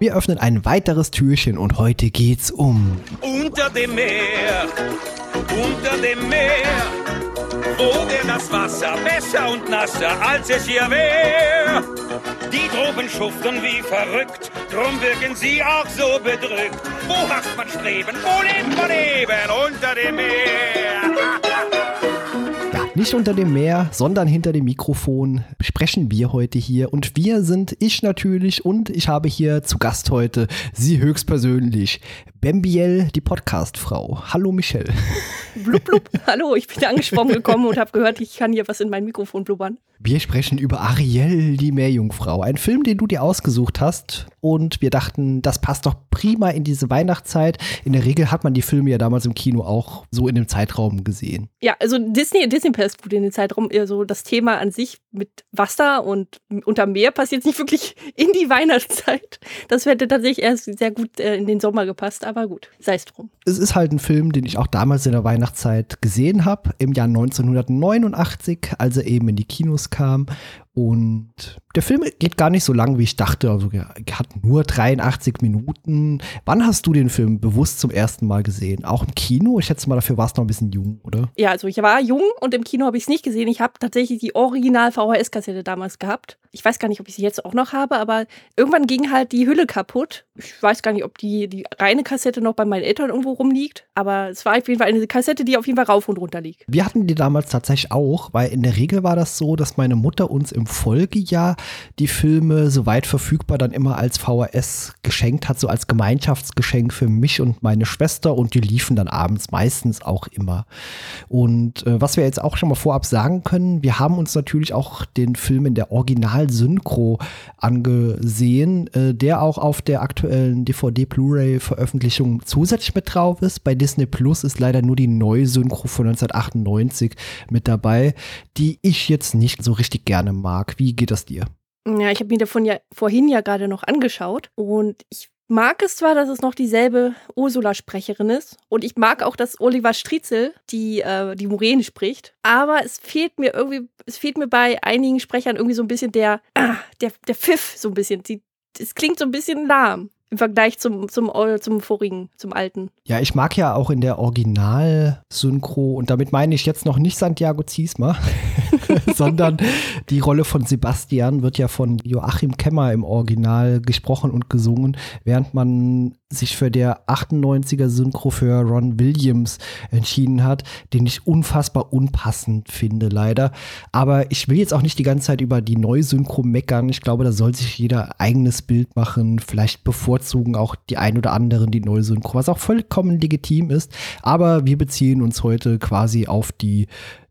Wir öffnen ein weiteres Türchen und heute geht's um. Unter dem Meer, unter dem Meer, wo wär das Wasser besser und nasser, als es hier wär. Die Tropen schuften wie verrückt, drum wirken sie auch so bedrückt. Wo hat man Streben, wo lebt man eben? Unter dem Meer. Nicht unter dem Meer, sondern hinter dem Mikrofon sprechen wir heute hier. Und wir sind ich natürlich und ich habe hier zu Gast heute sie höchstpersönlich, Bambiel, die Podcastfrau. Hallo Michelle. Blub, blub. Hallo, ich bin angesprochen gekommen und habe gehört, ich kann hier was in mein Mikrofon blubbern. Wir sprechen über Ariel, die Meerjungfrau. Ein Film, den du dir ausgesucht hast. Und wir dachten, das passt doch prima in diese Weihnachtszeit. In der Regel hat man die Filme ja damals im Kino auch so in dem Zeitraum gesehen. Ja, also Disney, Disney passt gut in den Zeitraum. So also das Thema an sich mit Wasser und unter Meer passt jetzt nicht wirklich in die Weihnachtszeit. Das hätte tatsächlich erst sehr gut äh, in den Sommer gepasst, aber gut, sei es drum. Es ist halt ein Film, den ich auch damals in der Weihnachtszeit gesehen habe, im Jahr 1989, als er eben in die Kinos kam. Und der Film geht gar nicht so lang, wie ich dachte. Also er hat nur 83 Minuten. Wann hast du den Film bewusst zum ersten Mal gesehen? Auch im Kino? Ich schätze mal, dafür warst du noch ein bisschen jung, oder? Ja, also ich war jung und im Kino habe ich es nicht gesehen. Ich habe tatsächlich die Original-VHS-Kassette damals gehabt. Ich weiß gar nicht, ob ich sie jetzt auch noch habe, aber irgendwann ging halt die Hülle kaputt. Ich weiß gar nicht, ob die, die reine Kassette noch bei meinen Eltern irgendwo rumliegt. Aber es war auf jeden Fall eine Kassette, die auf jeden Fall rauf und runter liegt. Wir hatten die damals tatsächlich auch, weil in der Regel war das so, dass meine Mutter uns im Folgejahr die Filme soweit verfügbar dann immer als VHS geschenkt hat, so als Gemeinschaftsgeschenk für mich und meine Schwester und die liefen dann abends meistens auch immer. Und äh, was wir jetzt auch schon mal vorab sagen können, wir haben uns natürlich auch den Film in der Original-Synchro angesehen, äh, der auch auf der aktuellen DVD-Blu-ray-Veröffentlichung zusätzlich mit drauf ist. Bei Disney Plus ist leider nur die Neusynchro von 1998 mit dabei, die ich jetzt nicht so richtig gerne mag mag. Wie geht das dir? Ja, ich habe mir davon ja vorhin ja gerade noch angeschaut und ich mag es zwar, dass es noch dieselbe Ursula-Sprecherin ist und ich mag auch, dass Oliver Striezel die, äh, die Murene spricht, aber es fehlt mir irgendwie, es fehlt mir bei einigen Sprechern irgendwie so ein bisschen der, ah, der, der Pfiff so ein bisschen. es klingt so ein bisschen lahm im Vergleich zum, zum, zum vorigen, zum alten. Ja, ich mag ja auch in der Original-Synchro, und damit meine ich jetzt noch nicht Santiago Ziesma, sondern die Rolle von Sebastian wird ja von Joachim Kemmer im Original gesprochen und gesungen, während man sich für der 98er Synchro für Ron Williams entschieden hat, den ich unfassbar unpassend finde, leider. Aber ich will jetzt auch nicht die ganze Zeit über die Neusynchro meckern. Ich glaube, da soll sich jeder eigenes Bild machen. Vielleicht bevorzugen auch die ein oder anderen die Neusynchro, was auch vollkommen legitim ist. Aber wir beziehen uns heute quasi auf die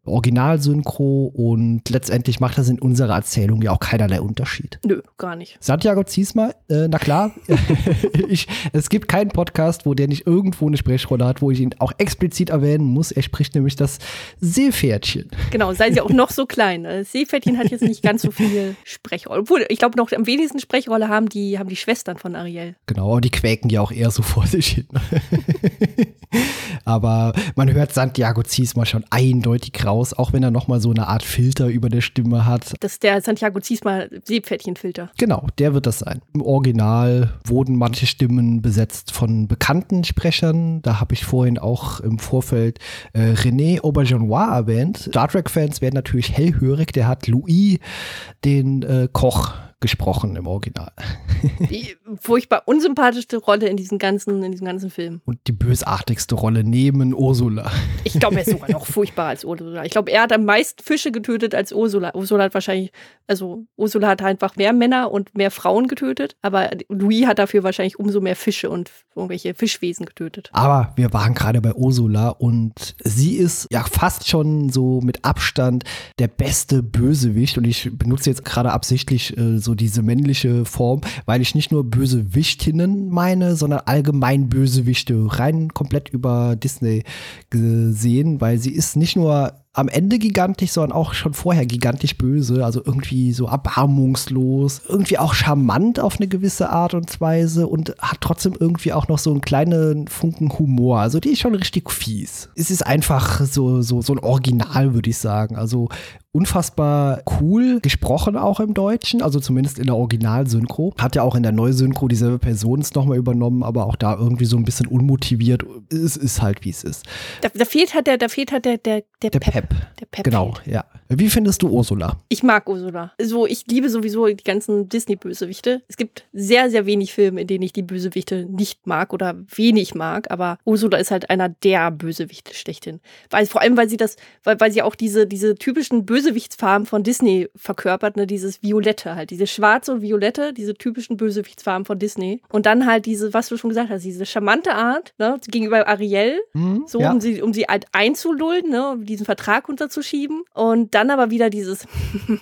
Originalsynchro und letztendlich macht das in unserer Erzählung ja auch keinerlei Unterschied. Nö, gar nicht. Santiago Ziesma, äh, na klar, ich, es gibt keinen Podcast, wo der nicht irgendwo eine Sprechrolle hat, wo ich ihn auch explizit erwähnen muss. Er spricht nämlich das Seepferdchen. Genau, sei sie auch noch so klein. Das Seepferdchen hat jetzt nicht ganz so viel Sprechrolle. Obwohl, ich glaube, noch am wenigsten Sprechrolle haben die, haben die Schwestern von Ariel. Genau, und die quäken ja auch eher so vor sich hin. Aber man hört Santiago Ziesma schon eindeutig raus raus, auch wenn er nochmal so eine Art Filter über der Stimme hat. Das ist der Santiago Ziesma Seepferdchenfilter. Genau, der wird das sein. Im Original wurden manche Stimmen besetzt von bekannten Sprechern. Da habe ich vorhin auch im Vorfeld äh, René Aubergenois erwähnt. Star Trek-Fans werden natürlich hellhörig. Der hat Louis, den äh, Koch, gesprochen im Original. Die furchtbar unsympathischste Rolle in diesem ganzen, in diesem ganzen Film. Und die bösartigste Rolle neben Ursula. Ich glaube, er ist sogar noch furchtbar als Ursula. Ich glaube, er hat am meisten Fische getötet als Ursula. Ursula hat wahrscheinlich, also Ursula hat einfach mehr Männer und mehr Frauen getötet, aber Louis hat dafür wahrscheinlich umso mehr Fische und irgendwelche Fischwesen getötet. Aber wir waren gerade bei Ursula und sie ist ja fast schon so mit Abstand der beste Bösewicht und ich benutze jetzt gerade absichtlich äh, so diese männliche Form, weil ich nicht nur Bösewichtinnen meine, sondern allgemein Bösewichte rein komplett über Disney gesehen, weil sie ist nicht nur am Ende gigantisch, sondern auch schon vorher gigantisch böse. Also irgendwie so erbarmungslos, irgendwie auch charmant auf eine gewisse Art und Weise und hat trotzdem irgendwie auch noch so einen kleinen Funken Humor. Also die ist schon richtig fies. Es ist einfach so, so, so ein Original, würde ich sagen. Also unfassbar cool gesprochen auch im Deutschen, also zumindest in der Originalsynchro. Hat ja auch in der Neusynchro dieselbe Person es nochmal übernommen, aber auch da irgendwie so ein bisschen unmotiviert. Es ist halt, wie es ist. Da, da, fehlt halt der, da fehlt halt der, der, der, der Pep. Pep. Der Pep genau, ja. Wie findest du Ursula? Ich mag Ursula. So, ich liebe sowieso die ganzen Disney-Bösewichte. Es gibt sehr, sehr wenig Filme, in denen ich die Bösewichte nicht mag oder wenig mag, aber Ursula ist halt einer der Bösewichte schlechthin. Weil, vor allem, weil sie das, weil, weil sie auch diese, diese typischen Bösewichtsfarben von Disney verkörpert, ne? Dieses Violette halt, diese schwarze und Violette, diese typischen Bösewichtsfarben von Disney. Und dann halt diese, was du schon gesagt hast, diese charmante Art, ne? Gegenüber Ariel, mhm, so ja. um sie, um sie halt einzululden, ne? Um diesen Vertrag unterzuschieben. Und dann aber wieder dieses,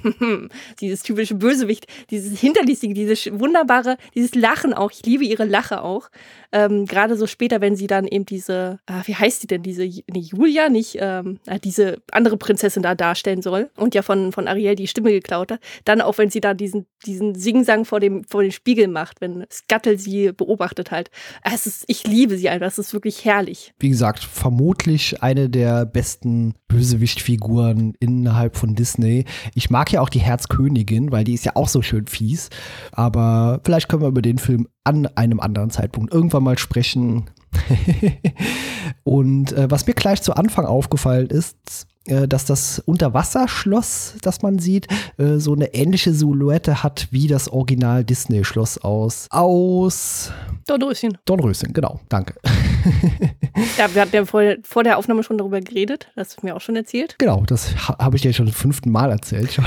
dieses typische Bösewicht, dieses hinterlistige, dieses wunderbare, dieses Lachen auch. Ich liebe ihre Lache auch. Ähm, Gerade so später, wenn sie dann eben diese, ah, wie heißt die denn, diese, nee, Julia, nicht, ähm, ah, diese andere Prinzessin da darstellen soll und ja von, von Ariel die Stimme geklaut hat. Dann auch, wenn sie da diesen, diesen Singsang vor dem, vor dem Spiegel macht, wenn Scuttle sie beobachtet halt. Es ist, ich liebe sie einfach, es ist wirklich herrlich. Wie gesagt, vermutlich eine der besten Bösewichtfiguren innerhalb von Disney. Ich mag ja auch die Herzkönigin, weil die ist ja auch so schön fies. Aber vielleicht können wir über den Film an einem anderen Zeitpunkt irgendwann mal sprechen. und äh, was mir gleich zu Anfang aufgefallen ist, dass das Unterwasserschloss, das man sieht, äh, so eine ähnliche Silhouette hat wie das Original Disney-Schloss aus. Aus. Dornröschen. Dornröschen, genau. Danke. ja, wir hatten ja vor, vor, der Aufnahme schon darüber geredet. Das hast du mir auch schon erzählt. Genau, das ha habe ich dir schon zum fünften Mal erzählt.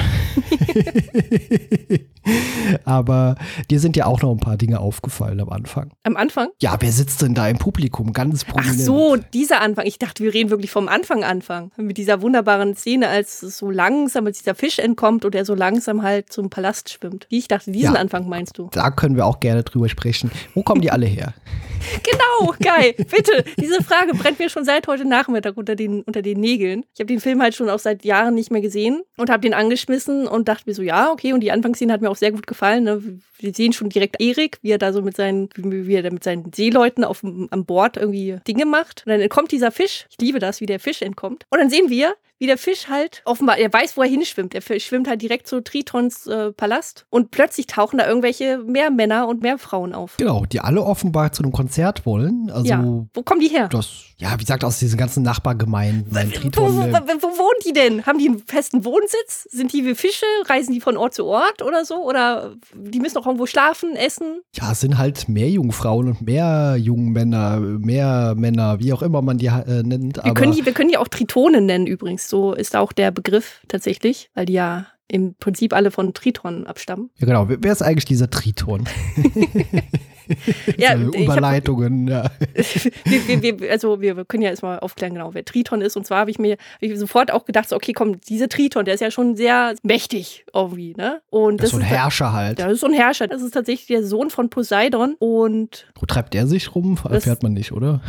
Aber dir sind ja auch noch ein paar Dinge aufgefallen am Anfang. Am Anfang? Ja, wer sitzt denn da im Publikum? Ganz prominent. Ach so, dieser Anfang. Ich dachte, wir reden wirklich vom Anfang Anfang. Mit dieser wunderbaren Szene, als so langsam, als dieser Fisch entkommt und er so langsam halt zum Palast schwimmt. Ich dachte, diesen ja, Anfang meinst du? Da können wir auch gerne drüber sprechen. Wo kommen die alle her? genau, geil. Bitte, diese Frage brennt mir schon seit heute Nachmittag unter den, unter den Nägeln. Ich habe den Film halt schon auch seit Jahren nicht mehr gesehen und habe den angeschmissen und dachte mir so, ja, okay. Und die Anfangsszene hat mir auch sehr gut gefallen. Ne? Wir sehen schon direkt Erik, wie er da so mit seinen, wie er mit seinen Seeleuten auf, am Bord irgendwie Dinge macht. Und dann entkommt dieser Fisch. Ich liebe das, wie der Fisch entkommt. Und dann sehen wir, wie der Fisch halt offenbar, er weiß, wo er hinschwimmt. Er schwimmt halt direkt zu Tritons äh, Palast und plötzlich tauchen da irgendwelche mehr Männer und mehr Frauen auf. Genau, die alle offenbar zu einem Konzert wollen. Also, ja. Wo kommen die her? Das, ja, wie gesagt, aus diesen ganzen Nachbargemeinden. Wo, wo, wo, wo, wohnen die denn? Haben die einen festen Wohnsitz? Sind die wie Fische? Reisen die von Ort zu Ort oder so? Oder die müssen auch irgendwo schlafen, essen? Ja, es sind halt mehr Jungfrauen und mehr Jungmänner, mehr Männer, wie auch immer man die äh, nennt. Wir, können die, wir können die auch Tritonen nennen übrigens so ist auch der Begriff tatsächlich, weil die ja im Prinzip alle von Triton abstammen. Ja, genau. Wer ist eigentlich dieser Triton? ja, Überleitungen, hab, ja. wir, wir, wir, also wir können ja erstmal aufklären, genau, wer Triton ist. Und zwar habe ich mir hab ich sofort auch gedacht, so, okay, komm, dieser Triton, der ist ja schon sehr mächtig irgendwie, ne? Und das, das ist so ein Herrscher halt. Das ist so ein Herrscher. Das ist tatsächlich der Sohn von Poseidon und. Wo treibt der sich rum? Erfährt man nicht, oder?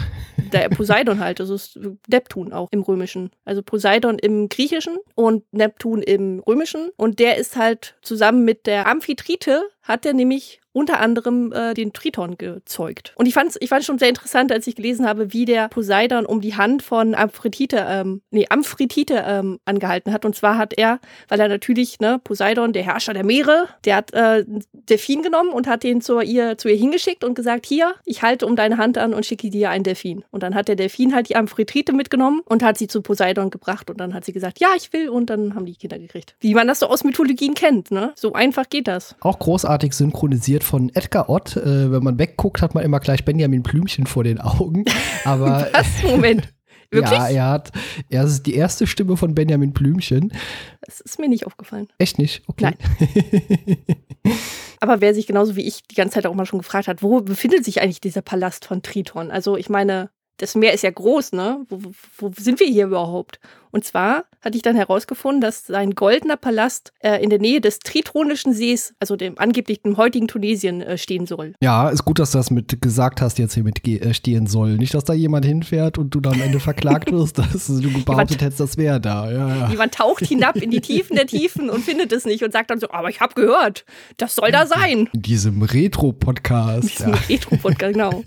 Der Poseidon halt, das ist Neptun auch im Römischen. Also Poseidon im Griechischen und Neptun im Römischen. Und der ist halt zusammen mit der Amphitrite, hat er nämlich unter anderem äh, den Triton gezeugt. Und ich fand es ich schon sehr interessant, als ich gelesen habe, wie der Poseidon um die Hand von Amphitrite, ähm, nee, Amphitrite ähm, angehalten hat. Und zwar hat er, weil er natürlich, ne, Poseidon, der Herrscher der Meere, der hat äh, Delfin genommen und hat den zu ihr, zu ihr hingeschickt und gesagt, hier, ich halte um deine Hand an und schicke dir einen Delfin. Und dann hat der Delfin halt die Amphitrite mitgenommen und hat sie zu Poseidon gebracht. Und dann hat sie gesagt, ja, ich will. Und dann haben die Kinder gekriegt. Wie man das so aus Mythologien kennt, ne? So einfach geht das. Auch großartig synchronisiert von Edgar Ott. Äh, wenn man wegguckt, hat man immer gleich Benjamin Blümchen vor den Augen. Aber Was? Moment. Wirklich? Ja, er hat, er ist die erste Stimme von Benjamin Blümchen. Das ist mir nicht aufgefallen. Echt nicht? Okay. Nein. Aber wer sich genauso wie ich die ganze Zeit auch mal schon gefragt hat, wo befindet sich eigentlich dieser Palast von Triton? Also ich meine, das Meer ist ja groß, ne? Wo, wo, wo sind wir hier überhaupt? Und zwar hatte ich dann herausgefunden, dass sein goldener Palast äh, in der Nähe des Tritonischen Sees, also dem angeblich dem heutigen Tunesien, äh, stehen soll. Ja, ist gut, dass du das mit gesagt hast, jetzt hier mit äh, stehen soll. Nicht, dass da jemand hinfährt und du dann am Ende verklagt wirst, dass du behauptet hättest, das wäre da. Ja, ja. Jemand taucht hinab in die Tiefen der Tiefen und findet es nicht und sagt dann so, aber ich habe gehört, das soll da sein. In diesem Retro-Podcast. In diesem ja. Retro-Podcast, genau.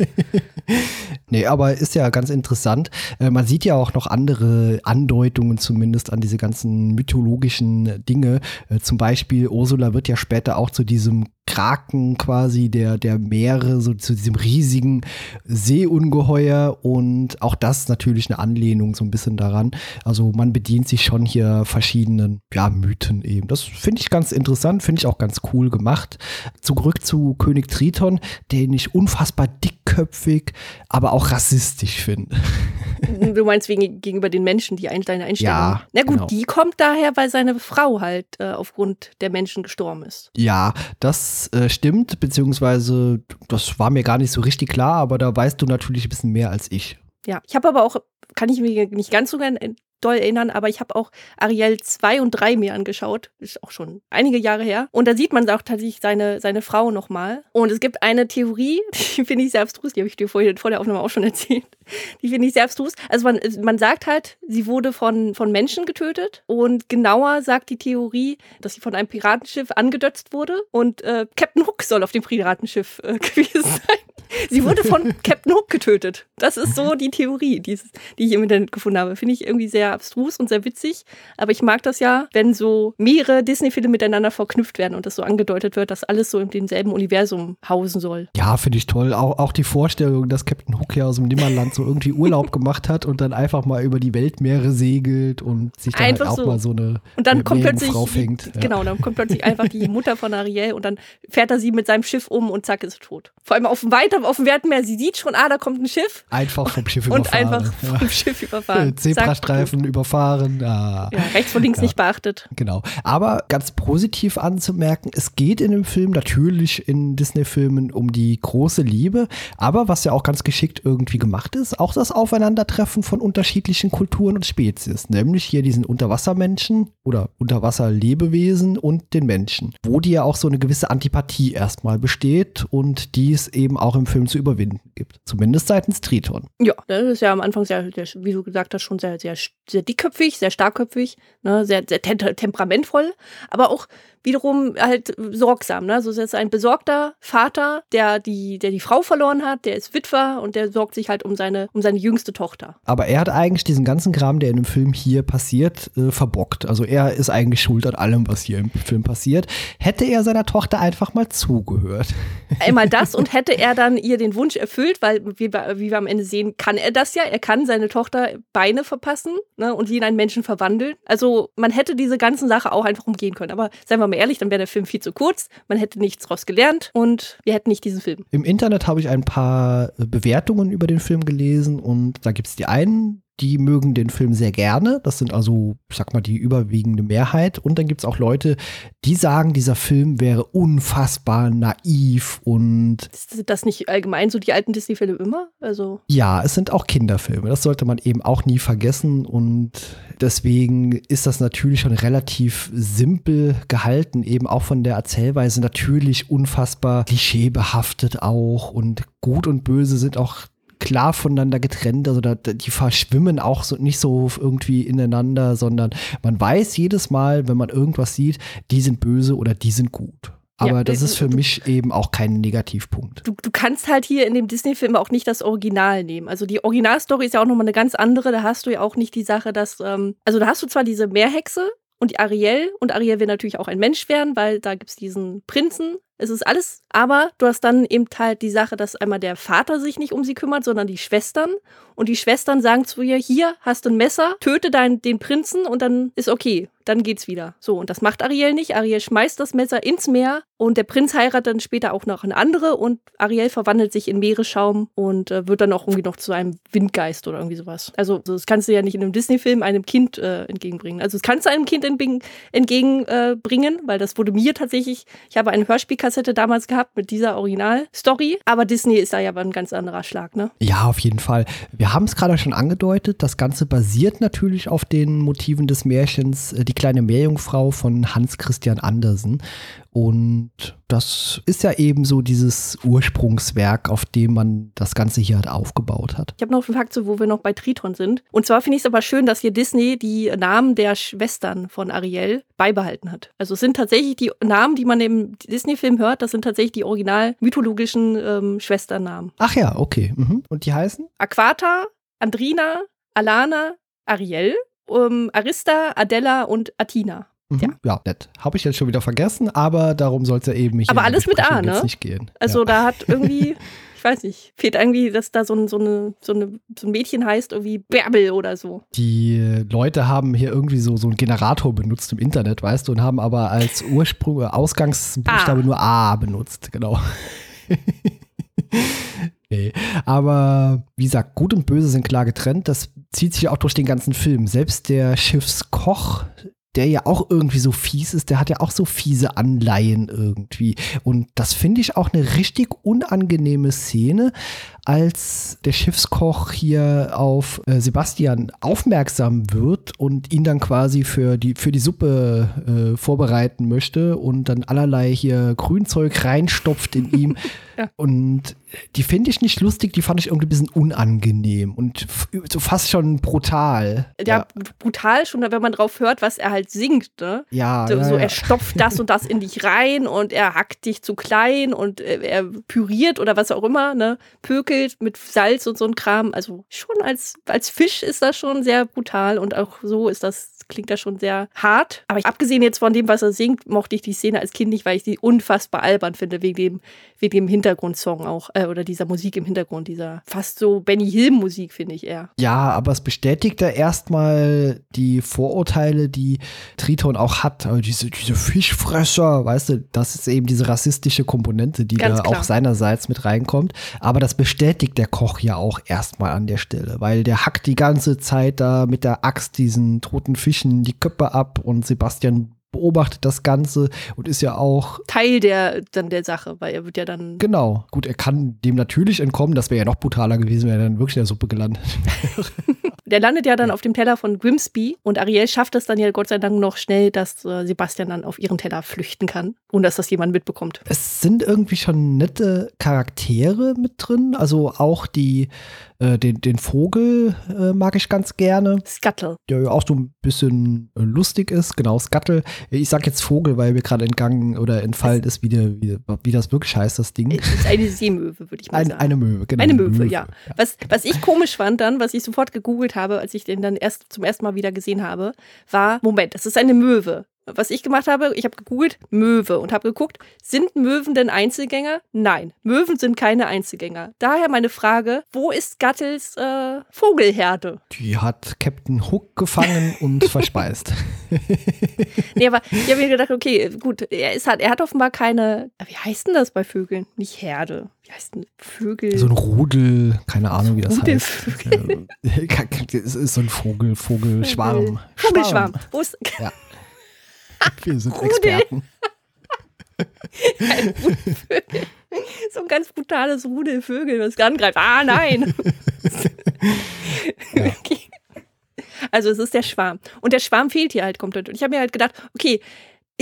nee, aber ist ja ganz interessant. Äh, man sieht ja auch noch andere Andeutungen zumindest an diese ganzen mythologischen Dinge. Äh, zum Beispiel Ursula wird ja später auch zu diesem Kraken quasi der, der Meere, so zu diesem riesigen Seeungeheuer und auch das natürlich eine Anlehnung so ein bisschen daran. Also man bedient sich schon hier verschiedenen ja, Mythen eben. Das finde ich ganz interessant, finde ich auch ganz cool gemacht. Zurück zu König Triton, den ich unfassbar dickköpfig, aber auch rassistisch finde. Du meinst wegen, gegenüber den Menschen, die ein, deine Einstellung. Ja. Na gut, genau. die kommt daher, weil seine Frau halt äh, aufgrund der Menschen gestorben ist. Ja, das äh, stimmt, beziehungsweise das war mir gar nicht so richtig klar, aber da weißt du natürlich ein bisschen mehr als ich. Ja, ich habe aber auch, kann ich mich nicht ganz so doll erinnern, aber ich habe auch Ariel 2 und 3 mir angeschaut. Ist auch schon einige Jahre her. Und da sieht man auch tatsächlich seine, seine Frau nochmal. Und es gibt eine Theorie, die finde ich sehr abstrus, die habe ich dir vorher, vor der Aufnahme auch schon erzählt. Die finde ich sehr abstrus. Also man, man sagt halt, sie wurde von, von Menschen getötet. Und genauer sagt die Theorie, dass sie von einem Piratenschiff angedötzt wurde. Und äh, Captain Hook soll auf dem Piratenschiff äh, gewesen sein. Sie wurde von Captain Hook getötet. Das ist so die Theorie, die, die ich im Internet gefunden habe. Finde ich irgendwie sehr abstrus und sehr witzig. Aber ich mag das ja, wenn so mehrere Disney-Filme miteinander verknüpft werden und das so angedeutet wird, dass alles so in demselben Universum hausen soll. Ja, finde ich toll. Auch, auch die Vorstellung, dass Captain Hook ja aus dem Nimmerland so irgendwie Urlaub gemacht hat und dann einfach mal über die Weltmeere segelt und sich dann halt auch so. mal so eine und dann kommt plötzlich Frau fängt. Ja. Genau, dann kommt plötzlich einfach die Mutter von Ariel und dann fährt er sie mit seinem Schiff um und zack ist sie tot. Vor allem auf dem weiter auf dem Weltmeer, sie sieht schon, ah, da kommt ein Schiff. Einfach vom Schiff überfahren. Und einfach vom ja. Schiff überfahren. Zebrastreifen überfahren. Ah. Ja, rechts und links ja. nicht beachtet. Genau. Aber ganz positiv anzumerken, es geht in dem Film natürlich in Disney-Filmen um die große Liebe, aber was ja auch ganz geschickt irgendwie gemacht ist, auch das Aufeinandertreffen von unterschiedlichen Kulturen und Spezies, nämlich hier diesen Unterwassermenschen oder Unterwasserlebewesen und den Menschen, wo die ja auch so eine gewisse Antipathie erstmal besteht und die es eben auch im Film zu überwinden gibt. Zumindest seitens Triton. Ja, das ist ja am Anfang sehr, wie du gesagt hast, schon sehr, sehr, sehr dickköpfig, sehr starkköpfig, ne, sehr, sehr temperamentvoll, aber auch wiederum halt sorgsam. Ne? Also es ist ein besorgter Vater, der die, der die Frau verloren hat, der ist Witwer und der sorgt sich halt um seine, um seine jüngste Tochter. Aber er hat eigentlich diesen ganzen Kram, der in dem Film hier passiert, äh, verbockt. Also er ist eigentlich schuld an allem, was hier im Film passiert. Hätte er seiner Tochter einfach mal zugehört. Einmal das und hätte er dann ihr den Wunsch erfüllt, weil wie wie wir am Ende sehen, kann er das ja. Er kann seine Tochter Beine verpassen ne, und sie in einen Menschen verwandeln. Also man hätte diese ganzen Sache auch einfach umgehen können. Aber seien wir mal ehrlich, dann wäre der Film viel zu kurz, man hätte nichts draus gelernt und wir hätten nicht diesen Film. Im Internet habe ich ein paar Bewertungen über den Film gelesen und da gibt es die einen, die mögen den Film sehr gerne. Das sind also, ich sag mal, die überwiegende Mehrheit. Und dann gibt es auch Leute, die sagen, dieser Film wäre unfassbar naiv und. Ist das nicht allgemein so die alten Disney-Filme immer? Also. Ja, es sind auch Kinderfilme. Das sollte man eben auch nie vergessen. Und deswegen ist das natürlich schon relativ simpel gehalten, eben auch von der Erzählweise natürlich unfassbar klischeebehaftet auch. Und gut und böse sind auch klar voneinander getrennt. Also da, die verschwimmen auch so nicht so irgendwie ineinander, sondern man weiß jedes Mal, wenn man irgendwas sieht, die sind böse oder die sind gut. Aber ja, das ist für du, mich eben auch kein Negativpunkt. Du, du kannst halt hier in dem Disney-Film auch nicht das Original nehmen. Also die Originalstory ist ja auch nochmal eine ganz andere. Da hast du ja auch nicht die Sache, dass, ähm, also da hast du zwar diese Meerhexe, und Ariel. Und Ariel will natürlich auch ein Mensch werden, weil da gibt es diesen Prinzen. Es ist alles, aber du hast dann eben halt die Sache, dass einmal der Vater sich nicht um sie kümmert, sondern die Schwestern. Und die Schwestern sagen zu ihr, hier hast du ein Messer, töte deinen, den Prinzen und dann ist okay. Dann geht's wieder. So, und das macht Ariel nicht. Ariel schmeißt das Messer ins Meer und der Prinz heiratet dann später auch noch eine andere und Ariel verwandelt sich in Meeresschaum und äh, wird dann auch irgendwie noch zu einem Windgeist oder irgendwie sowas. Also, das kannst du ja nicht in einem Disney-Film einem Kind äh, entgegenbringen. Also, das kannst du einem Kind entgegenbringen, äh, weil das wurde mir tatsächlich, ich habe eine Hörspielkassette damals gehabt mit dieser Originalstory, aber Disney ist da ja ein ganz anderer Schlag, ne? Ja, auf jeden Fall. Wir haben es gerade schon angedeutet, das Ganze basiert natürlich auf den Motiven des Märchens äh, Die kleine Meerjungfrau von Hans Christian Andersen. Und das ist ja eben so dieses Ursprungswerk, auf dem man das Ganze hier halt aufgebaut hat. Ich habe noch einen Fakt, wo wir noch bei Triton sind. Und zwar finde ich es aber schön, dass hier Disney die Namen der Schwestern von Ariel beibehalten hat. Also es sind tatsächlich die Namen, die man im Disney-Film hört, das sind tatsächlich die original mythologischen ähm, Schwesternamen. Ach ja, okay. Mhm. Und die heißen? Aquata, Andrina, Alana, Ariel, ähm, Arista, Adela und Athena. Mhm. Ja. ja, nett. Habe ich jetzt schon wieder vergessen, aber darum soll es ja eben nicht Aber alles mit A, ne? Nicht gehen. Also ja. da hat irgendwie, ich weiß nicht, fehlt irgendwie, dass da so ein, so, eine, so, eine, so ein Mädchen heißt, irgendwie Bärbel oder so. Die Leute haben hier irgendwie so, so einen Generator benutzt im Internet, weißt du, und haben aber als Ursprung, äh, Ausgangsbuchstabe A. nur A benutzt, genau. nee. Aber wie gesagt, Gut und Böse sind klar getrennt. Das zieht sich auch durch den ganzen Film. Selbst der Schiffskoch der ja auch irgendwie so fies ist, der hat ja auch so fiese Anleihen irgendwie. Und das finde ich auch eine richtig unangenehme Szene, als der Schiffskoch hier auf äh, Sebastian aufmerksam wird und ihn dann quasi für die, für die Suppe äh, vorbereiten möchte und dann allerlei hier Grünzeug reinstopft in ihm. ja. Und die finde ich nicht lustig, die fand ich irgendwie ein bisschen unangenehm und so fast schon brutal. Ja, ja, brutal schon, wenn man drauf hört, was er halt singt, ne? Ja. So, ja, so ja. er stopft das und das in dich rein und er hackt dich zu klein und äh, er püriert oder was auch immer, ne? Pökelt mit Salz und so ein Kram. Also schon als, als Fisch ist das schon sehr brutal und auch so ist das klingt das schon sehr hart. Aber abgesehen jetzt von dem, was er singt, mochte ich die Szene als Kind nicht, weil ich die unfassbar albern finde, wegen dem, wegen dem Hintergrundsong auch, äh, oder dieser Musik im Hintergrund, dieser fast so Benny Hill-Musik, finde ich eher. Ja, aber es bestätigt da erstmal die Vorurteile, die Triton auch hat. Also diese, diese Fischfresser, weißt du, das ist eben diese rassistische Komponente, die Ganz da klar. auch seinerseits mit reinkommt. Aber das bestätigt der Koch ja auch erstmal an der Stelle, weil der hackt die ganze Zeit da mit der Axt diesen toten Fisch Menschen die Köpfe ab und Sebastian beobachtet das Ganze und ist ja auch Teil der dann der Sache, weil er wird ja dann genau gut, er kann dem natürlich entkommen. Das wäre ja noch brutaler gewesen, wenn er dann wirklich in der Suppe gelandet wäre. der landet ja dann auf dem Teller von Grimsby und Ariel schafft es dann ja Gott sei Dank noch schnell, dass äh, Sebastian dann auf ihren Teller flüchten kann, ohne dass das jemand mitbekommt. Es sind irgendwie schon nette Charaktere mit drin, also auch die äh, den, den Vogel äh, mag ich ganz gerne. Scuttle. Der ja auch so ein bisschen äh, lustig ist, genau, Scuttle. Ich sag jetzt Vogel, weil mir gerade entgangen oder entfallen ist, wie, der, wie, wie, das wirklich heißt, das Ding. Es ist eine Seemöwe, würde ich mal ein, sagen. Eine Möwe, genau. Eine Möwe, Möwe ja. ja. Was, was ich komisch fand dann, was ich sofort gegoogelt habe, als ich den dann erst zum ersten Mal wieder gesehen habe, war, Moment, das ist eine Möwe was ich gemacht habe, ich habe gegoogelt Möwe und habe geguckt, sind Möwen denn Einzelgänger? Nein, Möwen sind keine Einzelgänger. Daher meine Frage, wo ist Gattels äh, Vogelherde? Die hat Captain Hook gefangen und verspeist. nee, aber ich habe mir gedacht, okay, gut, er, ist, er hat offenbar keine, wie heißt denn das bei Vögeln? Nicht Herde. Wie heißt denn Vögel? So ein Rudel, keine Ahnung, wie das Rudelvögel. heißt. es ist so ein Vogel, Vogelschwarm. Vogelschwarm. Wo ist. Ja. Wir sind Rudel. Experten. Ein so ein ganz brutales Rudelvögel, was angreift. Ah, nein! ja. okay. Also es ist der Schwarm. Und der Schwarm fehlt hier halt komplett. Und ich habe mir halt gedacht, okay,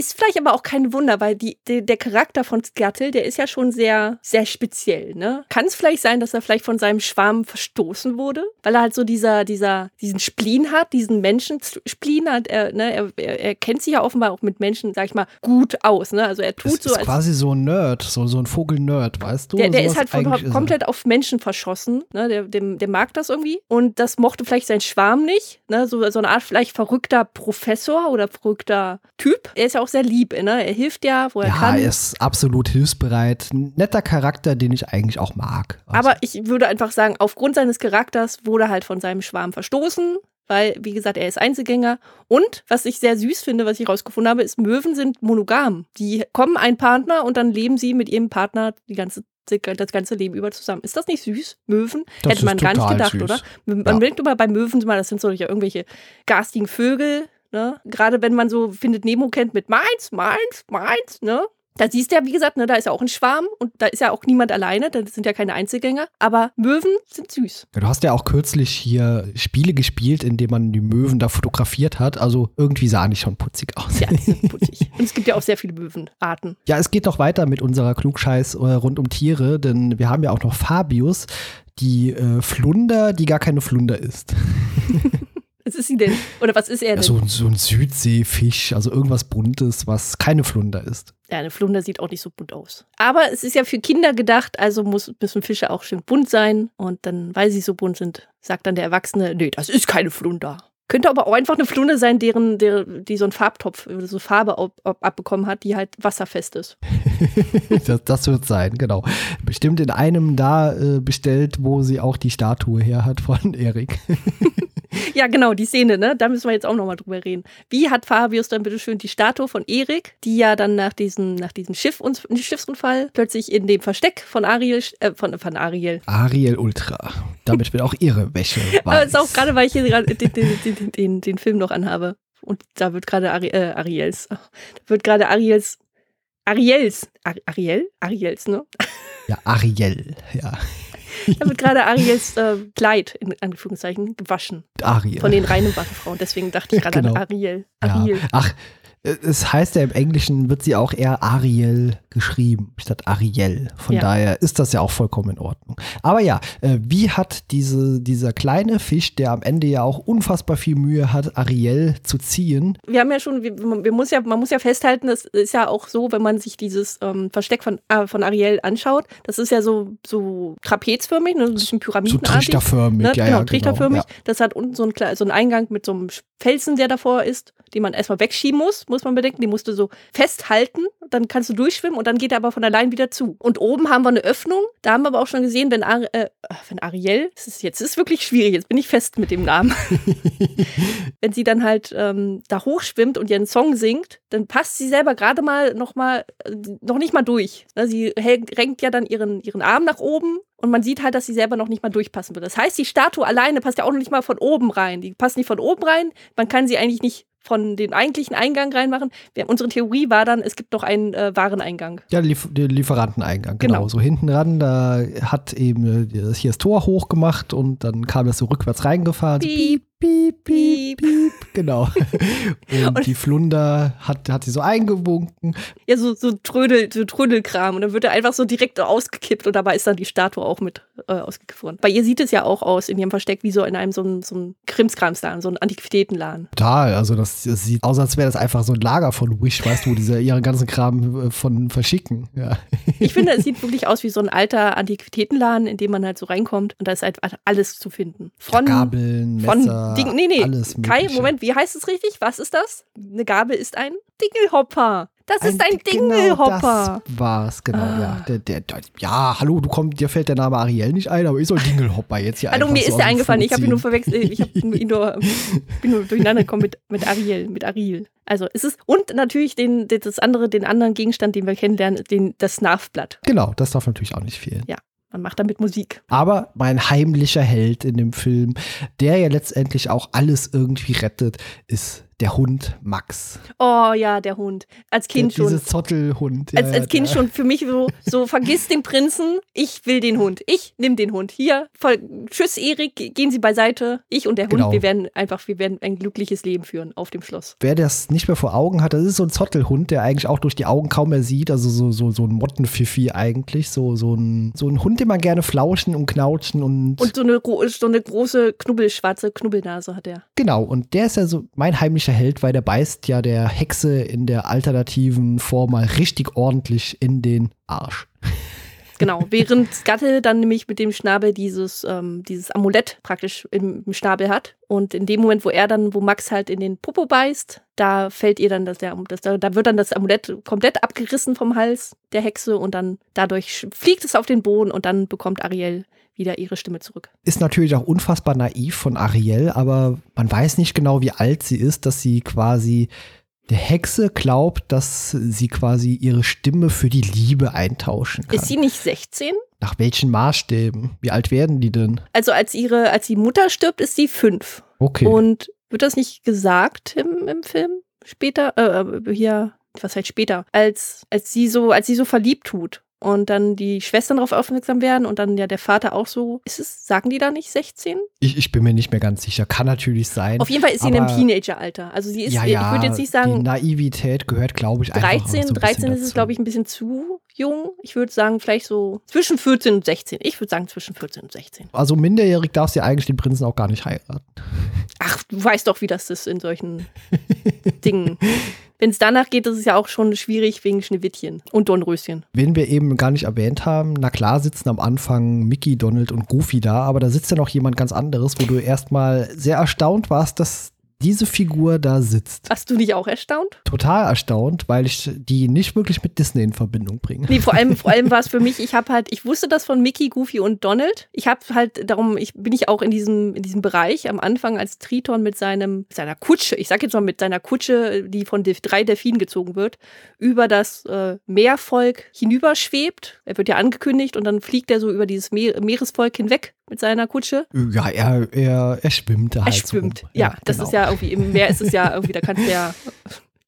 ist vielleicht aber auch kein Wunder, weil die, die, der Charakter von Skirtle, der ist ja schon sehr, sehr speziell, ne? Kann es vielleicht sein, dass er vielleicht von seinem Schwarm verstoßen wurde? Weil er halt so dieser, dieser, diesen Spleen hat, diesen Menschen-Spleen hat, er, ne? Er, er, er, kennt sich ja offenbar auch mit Menschen, sag ich mal, gut aus, ne? Also er tut das so. Ist quasi so ein Nerd, so, so ein Vogel-Nerd, weißt du? Der, der ist halt von, komplett auf Menschen verschossen, ne? Der, dem, der mag das irgendwie. Und das mochte vielleicht sein Schwarm nicht, ne? So, so eine Art vielleicht verrückter Professor oder verrückter Typ. Er ist ja auch sehr lieb, ne? Er hilft ja, wo er ja, kann. Ja, er ist absolut hilfsbereit. Ein netter Charakter, den ich eigentlich auch mag. Also. Aber ich würde einfach sagen, aufgrund seines Charakters wurde er halt von seinem Schwarm verstoßen, weil, wie gesagt, er ist Einzelgänger. Und was ich sehr süß finde, was ich rausgefunden habe, ist, Möwen sind monogam. Die kommen einen Partner und dann leben sie mit ihrem Partner die ganze das ganze Leben über zusammen. Ist das nicht süß? Möwen? Das Hätte man gar nicht gedacht, süß. oder? Man Ja. denkt immer bei Möwen das sind so irgendwelche garstigen Vögel, ne? Gerade wenn man so findet Nemo kennt mit meins, meins, meins, ne? Da siehst du ja, wie gesagt, ne, da ist ja auch ein Schwarm und da ist ja auch niemand alleine, das sind ja keine Einzelgänger. Aber Möwen sind süß. Ja, Du hast ja auch kürzlich hier Spiele gespielt, in denen man die Möwen da fotografiert hat. Also irgendwie sahen die schon putzig aus. Ja, die sind putzig. Und es gibt ja auch sehr viele Möwenarten. Ja, es geht noch weiter mit unserer Klugscheiß äh, rund um Tiere, denn wir haben ja auch noch Fabius, die äh, Flunder, die gar keine Flunder ist. Was ist sie denn? Oder was ist er Ja, denn? so, ein- so ein Südseefisch, also irgendwas Buntes, was keine Flunder ist. Ja, eine Flunder sieht auch nicht so bunt aus. Aber es ist ja für Kinder gedacht, also muss, müssen Fische auch schön bunt sein. Und dann, weil sie so bunt sind, sagt dann der Erwachsene, nee, das ist keine Flunder. Könnte aber auch einfach eine Flunder sein, deren, der, die so einen Farbtopf, so Farbe ab, abbekommen hat, die halt wasserfest ist. das, das wird sein, genau. Bestimmt in einem da äh, bestellt, wo sie auch die Statue her hat von Erik. Ja, genau, die Szene, ne? Da müssen wir jetzt auch nochmal drüber reden. Wie hat Fabius dann bitteschön die Statue von Erik, die ja dann nach diesem, nach diesem Schiff, Schiffsunfall plötzlich in dem Versteck von Ariel, äh, von, von Ariel, Ariel Ultra. Damit wird auch ihre Wäsche Aber weiß. es ist auch gerade, weil ich hier gerade den, den, den, den, den Film noch anhabe. Und da wird gerade Ari, äh, Ariels, da wird gerade Ariels, Ariels, Ar Ariel? Ariels, ne? Ja, Ariel, ja. Da wird gerade Ariels äh, Kleid, in Anführungszeichen, gewaschen. Ariel. Von den reinen Waffenfrauen. Deswegen dachte ich gerade Genau. an Ariel. ja. Ariel. Ach, äh, es heißt ja im Englischen, wird sie auch eher Ariel geschrieben, statt Ariel. Von Ja. daher ist das ja auch vollkommen in Ordnung. Aber ja, äh, wie hat diese, dieser kleine Fisch, der am Ende ja auch unfassbar viel Mühe hat, Ariel zu ziehen, Wir haben ja schon, wir, wir muss ja, man muss ja festhalten, das ist ja auch so, wenn man sich dieses ähm, Versteck von, äh, von Ariel anschaut, das ist ja so, so trapezförmig, ne, so ein bisschen so pyramidenartig. trichterförmig, Ne? ja, genau, ja, trichterförmig. ja. Das hat unten so einen, so einen Eingang mit so einem Felsen, der davor ist, den man erstmal wegschieben muss, muss man bedenken. Die musst du so festhalten, dann kannst du durchschwimmen und dann geht er aber von allein wieder zu. Und oben haben wir eine Öffnung. Da haben wir aber auch schon gesehen, wenn, Ar äh, wenn Ariel, das ist jetzt ist wirklich schwierig, jetzt bin ich fest mit dem Namen. wenn sie dann halt ähm, da hochschwimmt und ihren Song singt, dann passt sie selber gerade mal noch mal, äh, noch nicht mal durch. Ne, Sie renkt ja dann ihren, ihren Arm nach oben und man sieht halt, dass sie selber noch nicht mal durchpassen wird. Das heißt, die Statue alleine passt ja auch noch nicht mal von oben rein. Die passt nicht von oben rein. Man kann sie eigentlich nicht von den eigentlichen Eingang reinmachen. Wir, unsere Theorie war dann, es gibt noch einen äh, Wareneingang. Ja, Lief der Lieferanteneingang, genau. Genau. So hinten ran, da hat eben äh, das hier das Tor hochgemacht und dann kam das so rückwärts reingefahren. Piep, piep, piep, piep. Genau. Und, Und- die Flunder hat, hat sie so eingewunken. Ja, so, so, Trödel, so Trödelkram. Und dann wird er einfach so direkt ausgekippt und dabei ist dann die Statue auch mit äh, ausgekippt worden. Bei ihr sieht es ja auch aus in ihrem Versteck wie so in einem so ein, so ein Krimskramsladen, so ein Antiquitätenladen. Total, also das, das sieht aus, als wäre das einfach so ein Lager von Wish, weißt du, wo diese ihren ganzen Kram äh, von verschicken. Ja. Ich finde, es sieht wirklich aus wie so ein alter Antiquitätenladen, in dem man halt so reinkommt und da ist halt alles zu finden. Von, Gabeln, von Messer, Ding, nee, nee. alles Kai, Mögliche. Moment, wie heißt es richtig? Was ist das? Eine Gabel ist ein Dingelhopper. Das ist ein Genau, Dingelhopper. das war's, genau, Ah. ja. Der, der, der, ja, hallo, du kommst, dir fällt der Name Ariel nicht ein, aber ich soll Dingelhopper jetzt hier Hallo, mir so ist der eingefallen. Ich habe ihn nur verwechselt. Ich habe ihn nur, bin nur durcheinander gekommen mit, mit Ariel, mit Ariel. Also es ist und natürlich den, das andere, den anderen Gegenstand, den wir kennenlernen, den, das Snarfblatt. Genau, das darf natürlich auch nicht fehlen. Man macht damit Musik. Aber mein heimlicher Held in dem Film, der ja letztendlich auch alles irgendwie rettet, ist der Hund Max. Oh ja, der Hund. Als Kind der, schon. Dieses Zottelhund. Als, ja, als Kind der- schon für mich so, so, vergiss den Prinzen, ich will den Hund. Ich nimm den Hund. Hier, voll, tschüss Erik, gehen Sie beiseite. Ich und der Hund, Genau. wir werden einfach, wir werden ein glückliches Leben führen auf dem Schloss. Wer das nicht mehr vor Augen hat, das ist so ein Zottelhund, der eigentlich auch durch die Augen kaum mehr sieht. Also so, so, so ein Mottenpfiffi eigentlich. So, so, ein, so ein Hund, den man gerne flauschen und knautschen und, Und so eine, so eine große, knubbelschwarze Knubbelnase hat er. genau. Und der ist ja so mein heimlicher Held, weil der beißt ja der Hexe in der alternativen Form mal richtig ordentlich in den Arsch. Genau, während Gatte dann nämlich mit dem Schnabel dieses, ähm, dieses Amulett praktisch im, im Schnabel hat. Und in dem Moment, wo er dann, wo Max halt in den Popo beißt, da fällt ihr dann das, der, das da, wird dann das Amulett komplett abgerissen vom Hals der Hexe und dann dadurch fliegt es auf den Boden und dann bekommt Ariel wieder ihre Stimme zurück. Ist natürlich auch unfassbar naiv von Ariel, aber man weiß nicht genau, wie alt sie ist, dass sie quasi der Hexe glaubt, dass sie quasi ihre Stimme für die Liebe eintauschen kann. Ist sie nicht 16? Nach welchen Maßstäben? Wie alt werden die denn? Also als ihre, als die Mutter stirbt, ist sie fünf. Okay. Und wird das nicht gesagt im, im Film? Später, äh, hier, was heißt später? Als, als sie so, als sie so verliebt tut und dann die Schwestern darauf aufmerksam werden und dann ja der Vater auch so, ist es, sagen die da nicht 16? ich, ich bin mir nicht mehr ganz sicher. Kann natürlich sein. Auf jeden Fall ist sie in einem Teenageralter. Also sie ist, ja, ich ja, würde jetzt nicht die sagen Naivität gehört, glaube ich, einfach auch 13, so ein 13 bisschen ist es, glaube ich, ein bisschen zu jung. Ich würde sagen, vielleicht so zwischen 14 und 16. Ich würde sagen zwischen 14 und 16. Also minderjährig darfst du ja eigentlich den Prinzen auch gar nicht heiraten. Ach, du weißt doch, wie das ist in solchen Dingen. Wenn es danach geht, ist es ja auch schon schwierig wegen Schneewittchen und Dornröschen. Wen wir eben gar nicht erwähnt haben, na klar sitzen am Anfang Mickey, Donald und Goofy da, aber da sitzt ja noch jemand ganz anderes, wo du erstmal sehr erstaunt warst, dass diese Figur da sitzt. Warst du nicht auch erstaunt? Total erstaunt, weil ich die nicht wirklich mit Disney in Verbindung bringe. Nee, vor allem, vor allem war es für mich, ich habe halt, ich wusste das von Mickey, Goofy und Donald. Ich habe halt, darum ich, bin ich auch in diesem, in diesem Bereich am Anfang als Triton mit seinem, seiner Kutsche, ich sag jetzt mal mit seiner Kutsche, die von drei Delfinen gezogen wird, über das äh, Meervolk hinüberschwebt. Er wird ja angekündigt und dann fliegt er so über dieses Meer, Meeresvolk hinweg mit seiner Kutsche. Ja, er, er, er schwimmt da Er halt schwimmt. so rum. Ja, das genau. ist ja irgendwie, im Meer ist es ja irgendwie, da kannst du ja.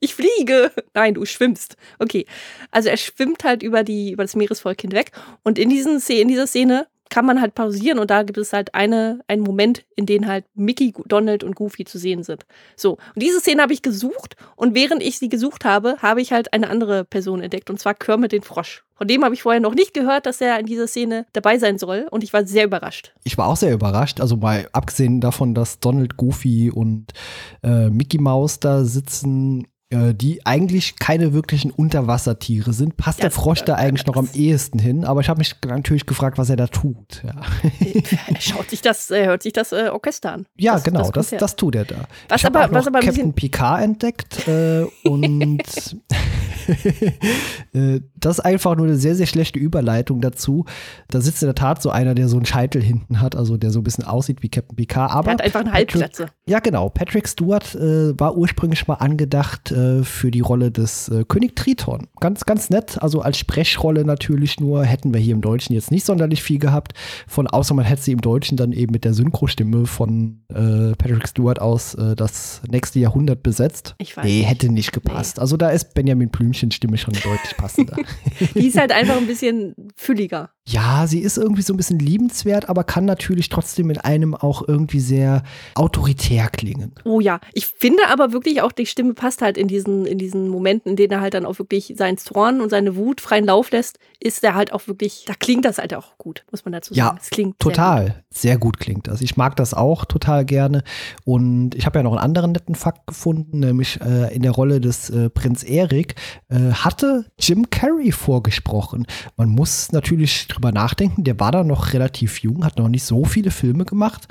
Ich fliege! Nein, du schwimmst. Okay. Also er schwimmt halt über, die, über das Meeresvolk hinweg. Und in, diesen, in dieser Szene kann man halt pausieren und da gibt es halt eine, einen Moment, in dem halt Mickey, Donald und Goofy zu sehen sind. So, und diese Szene habe ich gesucht und während ich sie gesucht habe, habe ich halt eine andere Person entdeckt und zwar Kermit den Frosch. Von dem habe ich vorher noch nicht gehört, dass er in dieser Szene dabei sein soll und ich war sehr überrascht. Ich war auch sehr überrascht. Also mal abgesehen davon, dass Donald, Goofy und äh, Mickey Mouse da sitzen, die eigentlich keine wirklichen Unterwassertiere sind, passt der Das- Frosch da äh, eigentlich noch am ehesten hin. Aber ich habe mich natürlich gefragt, was er da tut. Ja, er schaut sich das, er hört sich das äh, Orchester an. ja Das- genau, das das, das, tut er da. Was ich aber- was aber Captain Picard entdeckt äh, und äh, das ist einfach nur eine sehr, sehr schlechte Überleitung dazu. Da sitzt in der Tat so einer, der so einen Scheitel hinten hat, also der so ein bisschen aussieht wie Captain Picard. Aber Er hat einfach eine Patrick- Halbglatze. Ja, genau. Patrick Stewart äh, war ursprünglich mal angedacht äh, für die Rolle des äh, König Triton. Ganz, ganz nett. Also als Sprechrolle natürlich nur. Hätten wir hier im Deutschen jetzt nicht sonderlich viel gehabt. Von außer man hätte sie im Deutschen dann eben mit der Synchrostimme von äh, Patrick Stewart aus äh, das nächste Jahrhundert besetzt. Ich weiß Nee, hätte nicht gepasst. Also da ist Benjamin Blümchens Stimme schon deutlich passender. Die ist halt einfach ein bisschen fülliger. Ja, sie ist irgendwie so ein bisschen liebenswert, aber kann natürlich trotzdem in einem auch irgendwie sehr autoritär klingen. Oh ja, ich finde aber wirklich auch, die Stimme passt halt in diesen, in diesen Momenten, in denen er halt dann auch wirklich seinen Zorn und seine Wut freien Lauf lässt, ist er halt auch wirklich, da klingt das halt auch gut, muss man dazu Ja, sagen. Es klingt sehr gut. Total, sehr gut klingt das. Ich mag das auch total gerne. Und ich habe ja noch einen anderen netten Fakt gefunden, nämlich äh, in der Rolle des äh, Prinz Erik äh, hatte Jim Carrey vorgesprochen. Man muss natürlich drüber nachdenken, der war da noch relativ jung, hat noch nicht so viele Filme gemacht,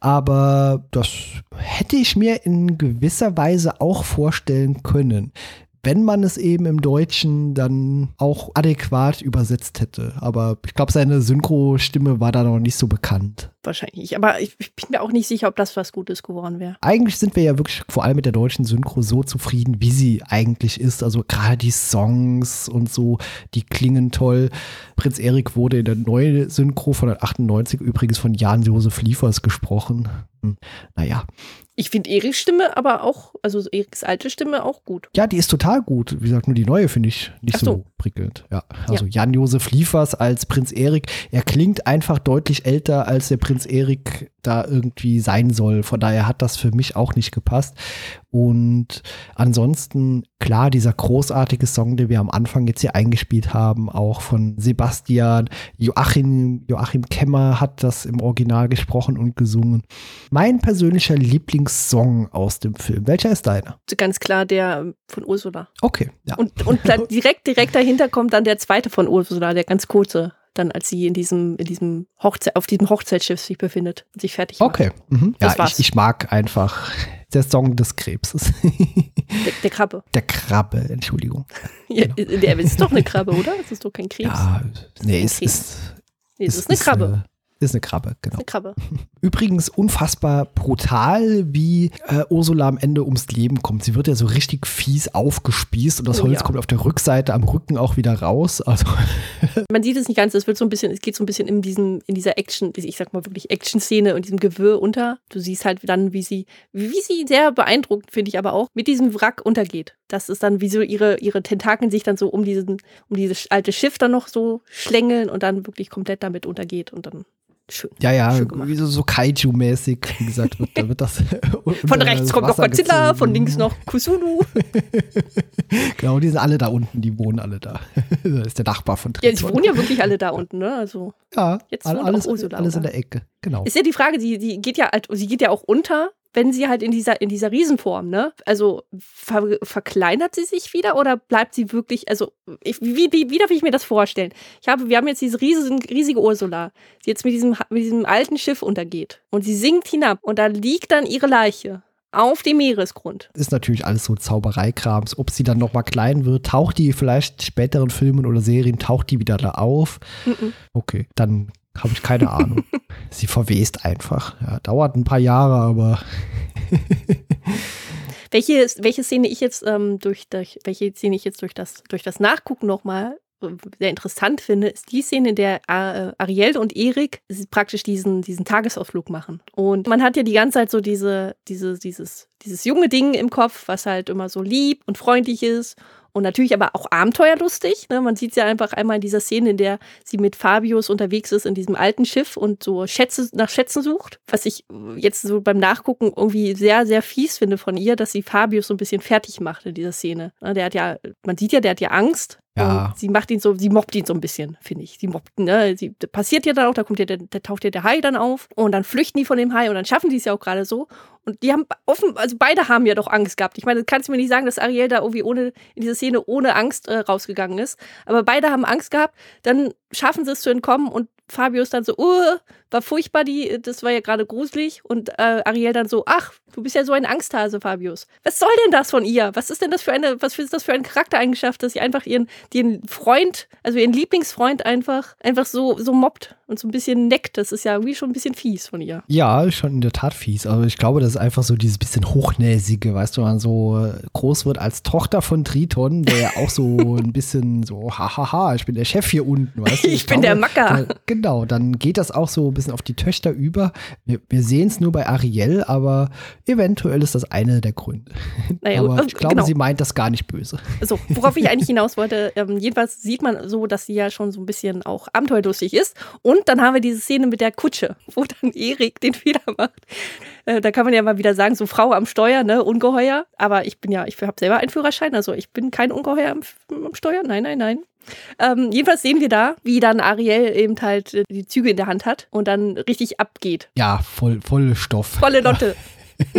aber das hätte ich mir in gewisser Weise auch vorstellen können. Wenn man es eben im Deutschen dann auch adäquat übersetzt hätte. Aber ich glaube, seine Synchro-Stimme war da noch nicht so bekannt. Wahrscheinlich nicht. Aber ich, ich bin mir auch nicht sicher, ob das was Gutes geworden wäre. Eigentlich sind wir ja wirklich vor allem mit der deutschen Synchro so zufrieden, wie sie eigentlich ist. Also gerade die Songs und so, die klingen toll. Prinz Erik wurde in der neuen Synchro von 1998 übrigens von Jan-Josef Liefers gesprochen. Hm, naja, Ich finde Eriks Stimme aber auch, also Eriks alte Stimme auch gut. Ja, die ist total gut. Wie gesagt, nur die neue finde ich nicht so. so prickelnd. Ja, also Jan-Josef Liefers als Prinz Erik, er klingt einfach deutlich älter, als der Prinz Erik da irgendwie sein soll. Von daher hat das für mich auch nicht gepasst. Und ansonsten, klar, dieser großartige Song, den wir am Anfang jetzt hier eingespielt haben, auch von Sebastian, Joachim, Joachim Kemmer hat das im Original gesprochen und gesungen. Mein persönlicher Lieblingssong aus dem Film. Welcher ist deiner? Ganz klar der von Ursula. Okay, ja. Und, und dann direkt, direkt dahinter kommt dann der zweite von Ursula, der ganz kurze, dann als sie in diesem, in diesem Hochze auf diesem Hochzeitsschiff sich befindet und sich fertig macht. Okay. Mhm. Ja, ich, ich mag einfach der Song des Krebses. Der, der Krabbe. der Krabbe, Entschuldigung. Ja, der ist doch eine Krabbe, oder? Das ist doch kein Krebs. Ja, nee, es Krebs. ist. nee, es ist eine Krabbe. Äh, Ist eine Krabbe, genau. Eine Krabbe. Übrigens unfassbar brutal, wie äh, Ursula am Ende ums Leben kommt. Sie wird ja so richtig fies aufgespießt und das Oh Holz ja. kommt auf der Rückseite am Rücken auch wieder raus. Also Man sieht es nicht ganz, es wird so ein bisschen, es geht so ein bisschen in diesem, in dieser Action, ich sag mal wirklich Action-Szene und diesem Gewirr unter. Du siehst halt dann, wie sie, wie sie sehr beeindruckt, finde ich aber auch, mit diesem Wrack untergeht. Das ist dann, wie so ihre, ihre Tentakeln sich dann so um diesen, um dieses alte Schiff dann noch so schlängeln und dann wirklich komplett damit untergeht und dann schön. ja, ja, Schön gemacht. wie so, so Kaiju-mäßig, wie gesagt, wird, da wird das Von rechts kommt noch Godzilla, gezogen. von links noch Kusunu. Genau, die sind alle da unten, die wohnen alle da. das ist der Nachbar von Ja, Triton. sie wohnen ja wirklich alle da unten, ne? Also Ja, Jetzt wohnt alles, auch Ursula, alles in der Ecke. Genau. ist ja die Frage, sie, sie geht ja halt, sie geht ja auch unter, wenn sie halt in dieser, in dieser Riesenform, ne? Also ver, verkleinert sie sich wieder oder bleibt sie wirklich, also ich, wie, wie, wie darf ich mir das vorstellen? Ich habe, wir haben jetzt diese riesen, riesige Ursula, die jetzt mit diesem, mit diesem alten Schiff untergeht und sie sinkt hinab und da liegt dann ihre Leiche auf dem Meeresgrund. ist natürlich alles so Zaubereikrams. Ob sie dann noch mal klein wird, taucht die vielleicht späteren Filmen oder Serien, taucht die wieder da auf? Mhm. Okay, dann habe ich keine Ahnung. sie verwest einfach. Ja, dauert ein paar Jahre, aber Welche, welche Szene ich jetzt ähm, durch, durch welche Szene ich jetzt durch das durch das Nachgucken nochmal sehr interessant finde, ist die Szene, in der äh, Ariel und Erik praktisch diesen, diesen Tagesausflug machen. Und man hat ja die ganze Zeit so diese, diese, dieses, dieses junge Ding im Kopf, was halt immer so lieb und freundlich ist und natürlich aber auch abenteuerlustig. Ne? Man sieht sie ja einfach einmal in dieser Szene, in der sie mit Fabius unterwegs ist in diesem alten Schiff und so Schätze nach Schätzen sucht. Was ich jetzt so beim Nachgucken irgendwie sehr, sehr fies finde von ihr, dass sie Fabius so ein bisschen fertig macht in dieser Szene. Ne? Der hat ja, man sieht ja, der hat ja Angst. Ja. Und sie macht ihn so, sie mobbt ihn so ein bisschen, finde ich. Sie mobbt, ne? Sie passiert ja dann auch, da kommt ja der, da taucht ja der Hai dann auf und dann flüchten die von dem Hai und dann schaffen die es ja auch gerade so. Und die haben offen, also beide haben ja doch Angst gehabt. Ich meine, du kannst mir nicht sagen, dass Ariel da irgendwie ohne, in dieser Szene ohne Angst äh, rausgegangen ist. Aber beide haben Angst gehabt. Dann schaffen sie es zu entkommen und Fabius dann so, uh, war furchtbar, die, das war ja gerade gruselig. Und äh, Ariel dann so, ach, du bist ja so ein Angsthase, Fabius. Was soll denn das von ihr? Was ist denn das für eine, was ist das für eine Charaktereigenschaft, dass sie einfach ihren, ihren Freund, also ihren Lieblingsfreund einfach, einfach so, so mobbt und so ein bisschen neckt? Das ist ja irgendwie schon ein bisschen fies von ihr. ja, schon in der Tat fies. Aber ich glaube, das ist einfach so dieses bisschen Hochnäsige, weißt du, wenn man so äh, groß wird als Tochter von Triton, der ja auch so ein bisschen so, hahaha, ich bin der Chef hier unten, weißt du. Ich bin der Macker. Da, genau, dann geht das auch so ein bisschen auf die Töchter über. Wir, wir sehen es nur bei Ariel, aber eventuell ist das eine der Gründe. Naja, aber ich glaube, genau. sie meint das gar nicht böse. So, worauf ich eigentlich hinaus wollte, ähm, jedenfalls sieht man so, dass sie ja schon so ein bisschen auch abenteuerlustig ist. Und dann haben wir diese Szene mit der Kutsche, wo dann Erik den Fehler macht. Äh, da kann man ja mal wieder sagen, so Frau am Steuer, ne, Ungeheuer. Aber ich bin ja, ich habe selber einen Führerschein, also ich bin kein Ungeheuer am, am Steuer. Nein, nein, nein. Ähm, jedenfalls sehen wir da, wie dann Ariel eben halt äh, die Züge in der Hand hat und dann richtig abgeht. Ja, voll, voll Stoff. Volle Lotte.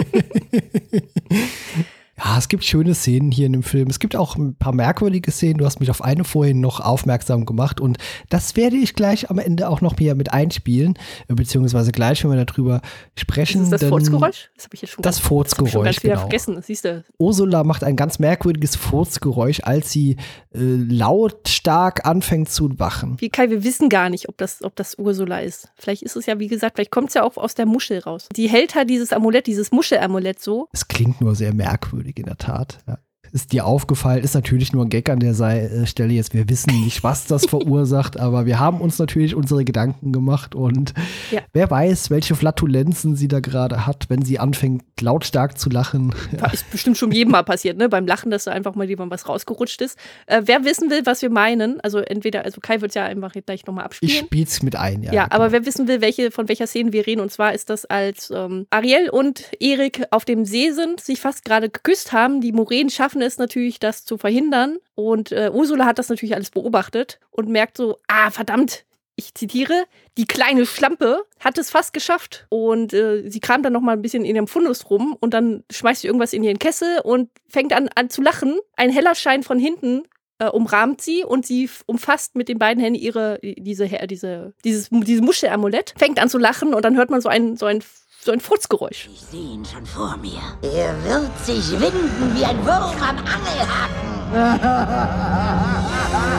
Ja, es gibt schöne Szenen hier in dem Film. Es gibt auch ein paar merkwürdige Szenen. Du hast mich auf eine vorhin noch aufmerksam gemacht und das werde ich gleich am Ende auch noch hier mit einspielen, beziehungsweise gleich, wenn wir darüber sprechen. Ist das denn Furzgeräusch? Das habe ich jetzt schon Das das Furzgeräusch, wieder genau. vergessen. Das siehst du. Ursula macht ein ganz merkwürdiges Furzgeräusch, als sie äh, lautstark anfängt zu wachen. Wie Kai, wir wissen gar nicht, ob das, ob das Ursula ist. Vielleicht ist es ja, wie gesagt, vielleicht kommt es ja auch aus der Muschel raus. Die hält halt dieses Amulett, dieses Muschelamulett so. Es klingt nur sehr merkwürdig in der Tat. Ja. Ist dir aufgefallen, ist natürlich nur ein Gag an der äh, Stelle jetzt. Wir wissen nicht, was das verursacht, aber wir haben uns natürlich unsere Gedanken gemacht und Ja. wer weiß, welche Flatulenzen sie da gerade hat, wenn sie anfängt, lautstark zu lachen. Ist bestimmt schon jedem mal passiert, ne? Beim Lachen, dass da einfach mal jemand was rausgerutscht ist. Äh, wer wissen will, was wir meinen, also entweder, also Kai wird ja einfach gleich nochmal Ich abspielen. spiel's mit ein, ja. Ja, aber genau. wer wissen will, welche, von welcher Szene wir reden, und zwar ist das, als ähm, Ariel und Erik auf dem See sind, sich fast gerade geküsst haben. Die Moränen schaffen es natürlich, das zu verhindern. Und äh, Ursula hat das natürlich alles beobachtet und merkt so, ah, verdammt, ich zitiere, die kleine Schlampe hat es fast geschafft. Und äh, sie kramt dann noch mal ein bisschen in ihrem Fundus rum und dann schmeißt sie irgendwas in ihren Kessel und fängt an, an zu lachen. Ein heller Schein von hinten äh, umrahmt sie und sie umfasst mit den beiden Händen ihre, diese, diese, dieses, dieses Muschelamulett, fängt an zu lachen und dann hört man so ein, so ein, so ein Furzgeräusch. Ich sehe ihn schon vor mir. Er wird sich winden wie ein Wurm am Angelhaken.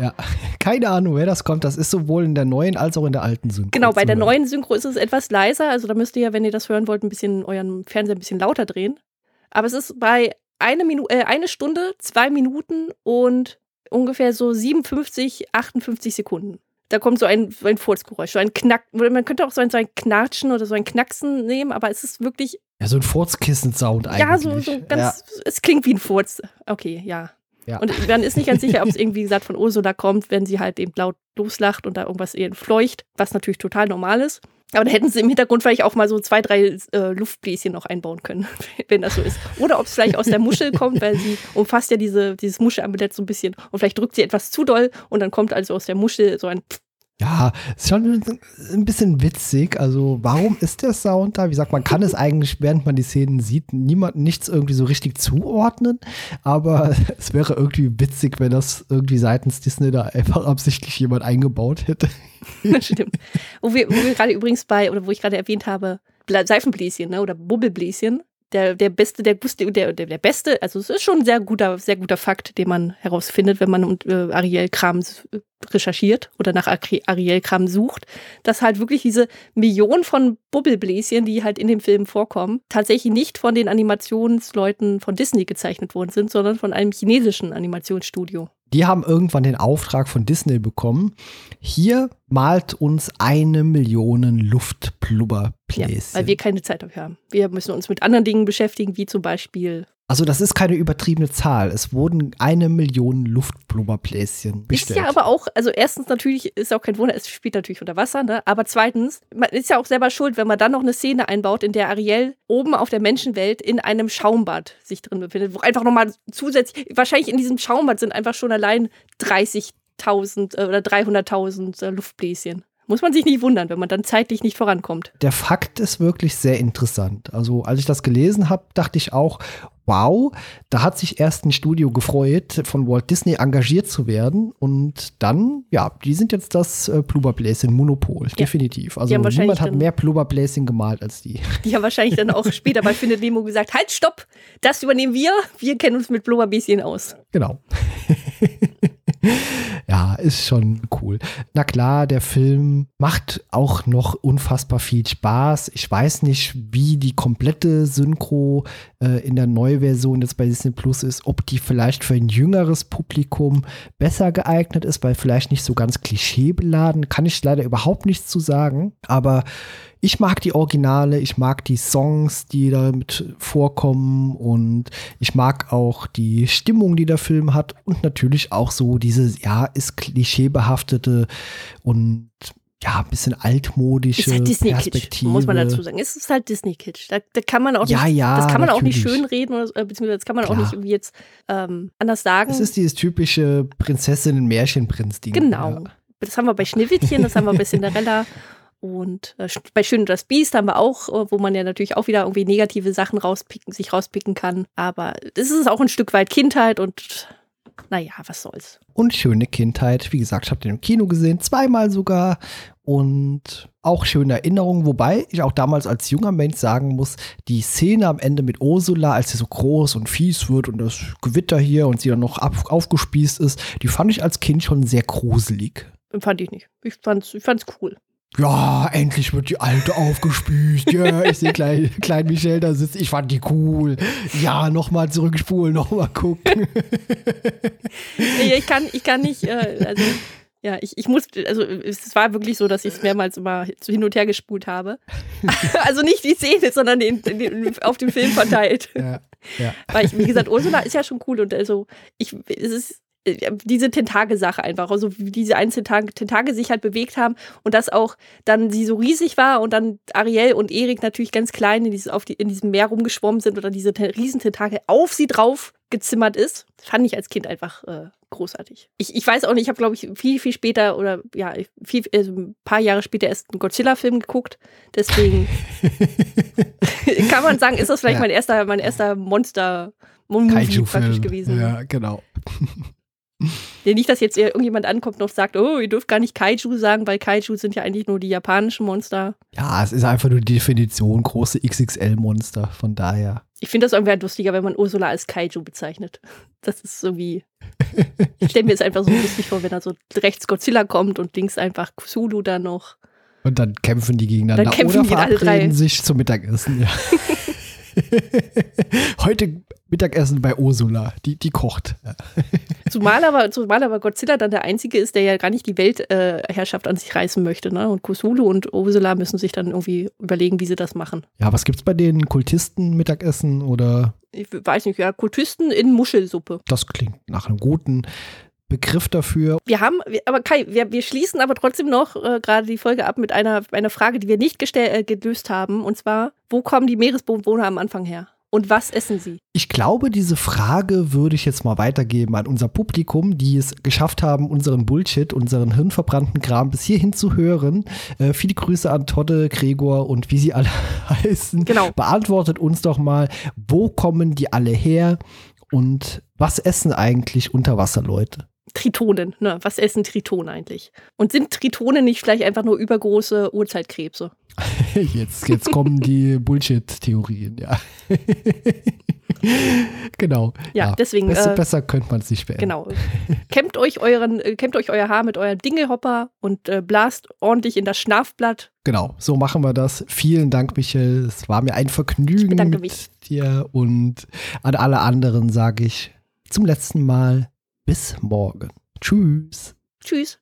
Ja, keine Ahnung, wer das kommt. Das ist sowohl in der neuen als auch in der alten Synchro. Genau, bei der neuen Synchro ist es etwas leiser. Also da müsst ihr ja, wenn ihr das hören wollt, ein bisschen euren Fernseher ein bisschen lauter drehen. Aber es ist bei eine, Minu äh, eine Stunde, zwei Minuten und ungefähr so 57, 58 Sekunden. Da kommt so ein, so ein Furzgeräusch, so ein Knack. Man könnte auch so ein, so ein Knatschen oder so ein Knacksen nehmen, aber es ist wirklich, Ja, so ein Furzkissen-Sound eigentlich. ja, so, so ganz, es klingt wie ein Furz. Okay, ja. Ja. Und man ist nicht ganz sicher, ob es irgendwie, wie gesagt, von Ursula kommt, wenn sie halt eben laut loslacht und da irgendwas ihr fleucht, was natürlich total normal ist. Aber da hätten sie im Hintergrund vielleicht auch mal so zwei, drei äh, Luftbläschen noch einbauen können, wenn das so ist. Oder ob es vielleicht aus der Muschel kommt, weil sie umfasst ja diese, dieses Muschelamulett so ein bisschen und vielleicht drückt sie etwas zu doll und dann kommt also aus der Muschel so ein Ja, ist schon ein bisschen witzig. Also, warum ist der Sound da? Wie gesagt, man kann es eigentlich, während man die Szenen sieht, niemand nichts irgendwie so richtig zuordnen. Aber es wäre irgendwie witzig, wenn das irgendwie seitens Disney da einfach absichtlich jemand eingebaut hätte. Stimmt. Wo wir, wir gerade übrigens bei, oder wo ich gerade erwähnt habe, Seifenbläschen, ne, oder Bubbelbläschen. Der, der beste, der, der, der, der beste, also es ist schon ein sehr guter, sehr guter Fakt, den man herausfindet, wenn man äh, Ariel Kram s- recherchiert oder nach Ari- Ariel Kram sucht, dass halt wirklich diese Millionen von Bubbelbläschen, die halt in dem Film vorkommen, tatsächlich nicht von den Animationsleuten von Disney gezeichnet worden sind, sondern von einem chinesischen Animationsstudio. Die haben irgendwann den Auftrag von Disney bekommen. Hier malt uns eine Million Ja, Luftblubberbläschen. weil wir keine Zeit dafür haben. Wir müssen uns mit anderen Dingen beschäftigen, wie zum Beispiel also das ist keine übertriebene Zahl. Es wurden eine Million Luftblubberbläschen Ist bestellt. ja aber auch, also erstens natürlich ist auch kein Wunder, es spielt natürlich unter Wasser, ne? Aber zweitens, man ist ja auch selber schuld, wenn man dann noch eine Szene einbaut, in der Ariel oben auf der Menschenwelt in einem Schaumbad sich drin befindet, wo einfach nochmal zusätzlich, wahrscheinlich in diesem Schaumbad sind einfach schon allein 30.000 äh, oder 300.000 äh, Luftbläschen. Muss man sich nicht wundern, wenn man dann zeitlich nicht vorankommt. der Fakt ist wirklich sehr interessant. Also als ich das gelesen habe, dachte ich auch, wow, da hat sich erst ein Studio gefreut, von Walt Disney engagiert zu werden. Und dann, ja, die sind jetzt das äh, Blubberbläschen-Monopol, definitiv. Also niemand hat mehr Blubberbläschen gemalt als die. Die haben wahrscheinlich dann auch später bei Findet Nemo gesagt, halt, stopp, das übernehmen wir, wir kennen uns mit Blubberbläschen aus. Genau. ja, ist schon cool. Na klar, der Film macht auch noch unfassbar viel Spaß. Ich weiß nicht, wie die komplette Synchro in der Neuversion jetzt bei Disney Plus ist, ob die vielleicht für ein jüngeres Publikum besser geeignet ist, weil vielleicht nicht so ganz klischeebeladen. Kann ich leider überhaupt nichts zu sagen. Aber ich mag die Originale, ich mag die Songs, die damit vorkommen und ich mag auch die Stimmung, die der Film hat und natürlich auch so diese, ja, ist klischeebehaftete und ja, ein bisschen altmodische Ist halt Disney-Kitsch, Perspektive. muss man dazu sagen. Es ist halt Disney-Kitsch. Da, da kann man auch Ja, nicht, ja, das kann man auch nicht natürlich. schönreden, oder, äh, beziehungsweise das kann man auch Klar. nicht irgendwie jetzt ähm, anders sagen. Es ist dieses typische Prinzessinnen-Märchenprinz-Ding. genau. Ja. Das haben wir bei Schneewittchen, das haben wir bei Cinderella. Und äh, bei Schön und das Biest haben wir auch, äh, wo man ja natürlich auch wieder irgendwie negative Sachen rauspicken, sich rauspicken kann. Aber es ist auch ein Stück weit Kindheit und naja, was soll's. Und schöne Kindheit. Wie gesagt, ich habe den im Kino gesehen, zweimal sogar. Und auch schöne Erinnerungen, wobei ich auch damals als junger Mensch sagen muss, die Szene am Ende mit Ursula, als sie so groß und fies wird und das Gewitter hier und sie dann noch auf, aufgespießt ist, die fand ich als Kind schon sehr gruselig. Fand ich nicht. Ich fand's, ich fand's cool. Ja, endlich wird die Alte aufgespießt. Ja, ich sehe klein, klein Michelle da sitzen. Ich fand die cool. Ja, nochmal zurückspulen, nochmal gucken. Ich kann, ich kann nicht, äh, also, ja, ich, ich muss, also es war wirklich so, dass ich es mehrmals immer hin und her gespult habe. also nicht die Szene, sondern den, den, auf den Film verteilt. Ja, ja. Weil ich, wie gesagt, Ursula ist ja schon cool und also ich, es ist äh, diese Tentakel-Sache einfach, also wie diese einzelnen Tentakel, Tentakel sich halt bewegt haben und dass auch dann sie so riesig war und dann Ariel und Erik natürlich ganz klein in, dieses, auf die, in diesem Meer rumgeschwommen sind oder diese riesen Tentakel auf sie drauf gezimmert ist, fand ich als Kind einfach äh, großartig. Ich, ich weiß auch nicht, ich habe glaube ich viel, viel später oder ja, viel, also ein paar Jahre später erst einen Godzilla-Film geguckt, deswegen kann man sagen, ist das vielleicht Ja. mein erster, mein erster Monster- Movie praktisch gewesen. Ja, genau. Nee, nicht, dass jetzt irgendjemand ankommt und sagt, oh, ihr dürft gar nicht Kaiju sagen, weil Kaiju sind ja eigentlich nur die japanischen Monster. Ja, es ist einfach nur die Definition große XXL-Monster. Von daher. Ich finde das irgendwie lustiger, wenn man Ursula als Kaiju bezeichnet. Das ist irgendwie. Ich stelle mir jetzt einfach so lustig vor, wenn da so rechts Godzilla kommt und links einfach Kusulu da noch. Und dann kämpfen die gegeneinander Dann kämpfen oder die alle drei. verabreden sich zum Mittagessen. Ja. Heute Mittagessen bei Ursula. Die, die kocht. Zumal aber, zumal aber Godzilla dann der Einzige ist, der ja gar nicht die Weltherrschaft an sich reißen möchte. Ne? Und Kusulu und Ursula müssen sich dann irgendwie überlegen, wie sie das machen. Ja, was gibt's bei den Kultisten Mittagessen oder Ich weiß nicht, ja, Kultisten in Muschelsuppe. das klingt nach einem guten Begriff dafür. Wir haben, aber Kai, wir, wir schließen aber trotzdem noch äh, gerade die Folge ab mit einer, einer Frage, die wir nicht gestell, äh, gelöst haben. Und zwar, wo kommen die Meeresbewohner am Anfang her? Und was essen sie? Ich glaube, diese Frage würde ich jetzt mal weitergeben an unser Publikum, die es geschafft haben, unseren Bullshit, unseren hirnverbrannten Kram bis hierhin zu hören. Äh, viele Grüße an Todde, Gregor und wie sie alle heißen. Genau. Beantwortet uns doch mal, wo kommen die alle her und was essen eigentlich Unterwasserleute? Tritonen, ne? Was essen Tritonen eigentlich? Und sind Tritonen nicht vielleicht einfach nur übergroße Urzeitkrebse? Jetzt, jetzt kommen die Bullshit-Theorien, ja. genau. Ja, deswegen, Besser, äh, besser könnte man es nicht beenden. Genau. kämmt euch euren, äh, kämmt euch euer Haar mit eurem Dingelhopper und äh, blast ordentlich in das Schnafblatt. Genau, so machen wir das. Vielen Dank, Michael. Es war mir ein Vergnügen mit mich. dir und an alle anderen sage ich zum letzten Mal bis morgen. Tschüss. Tschüss.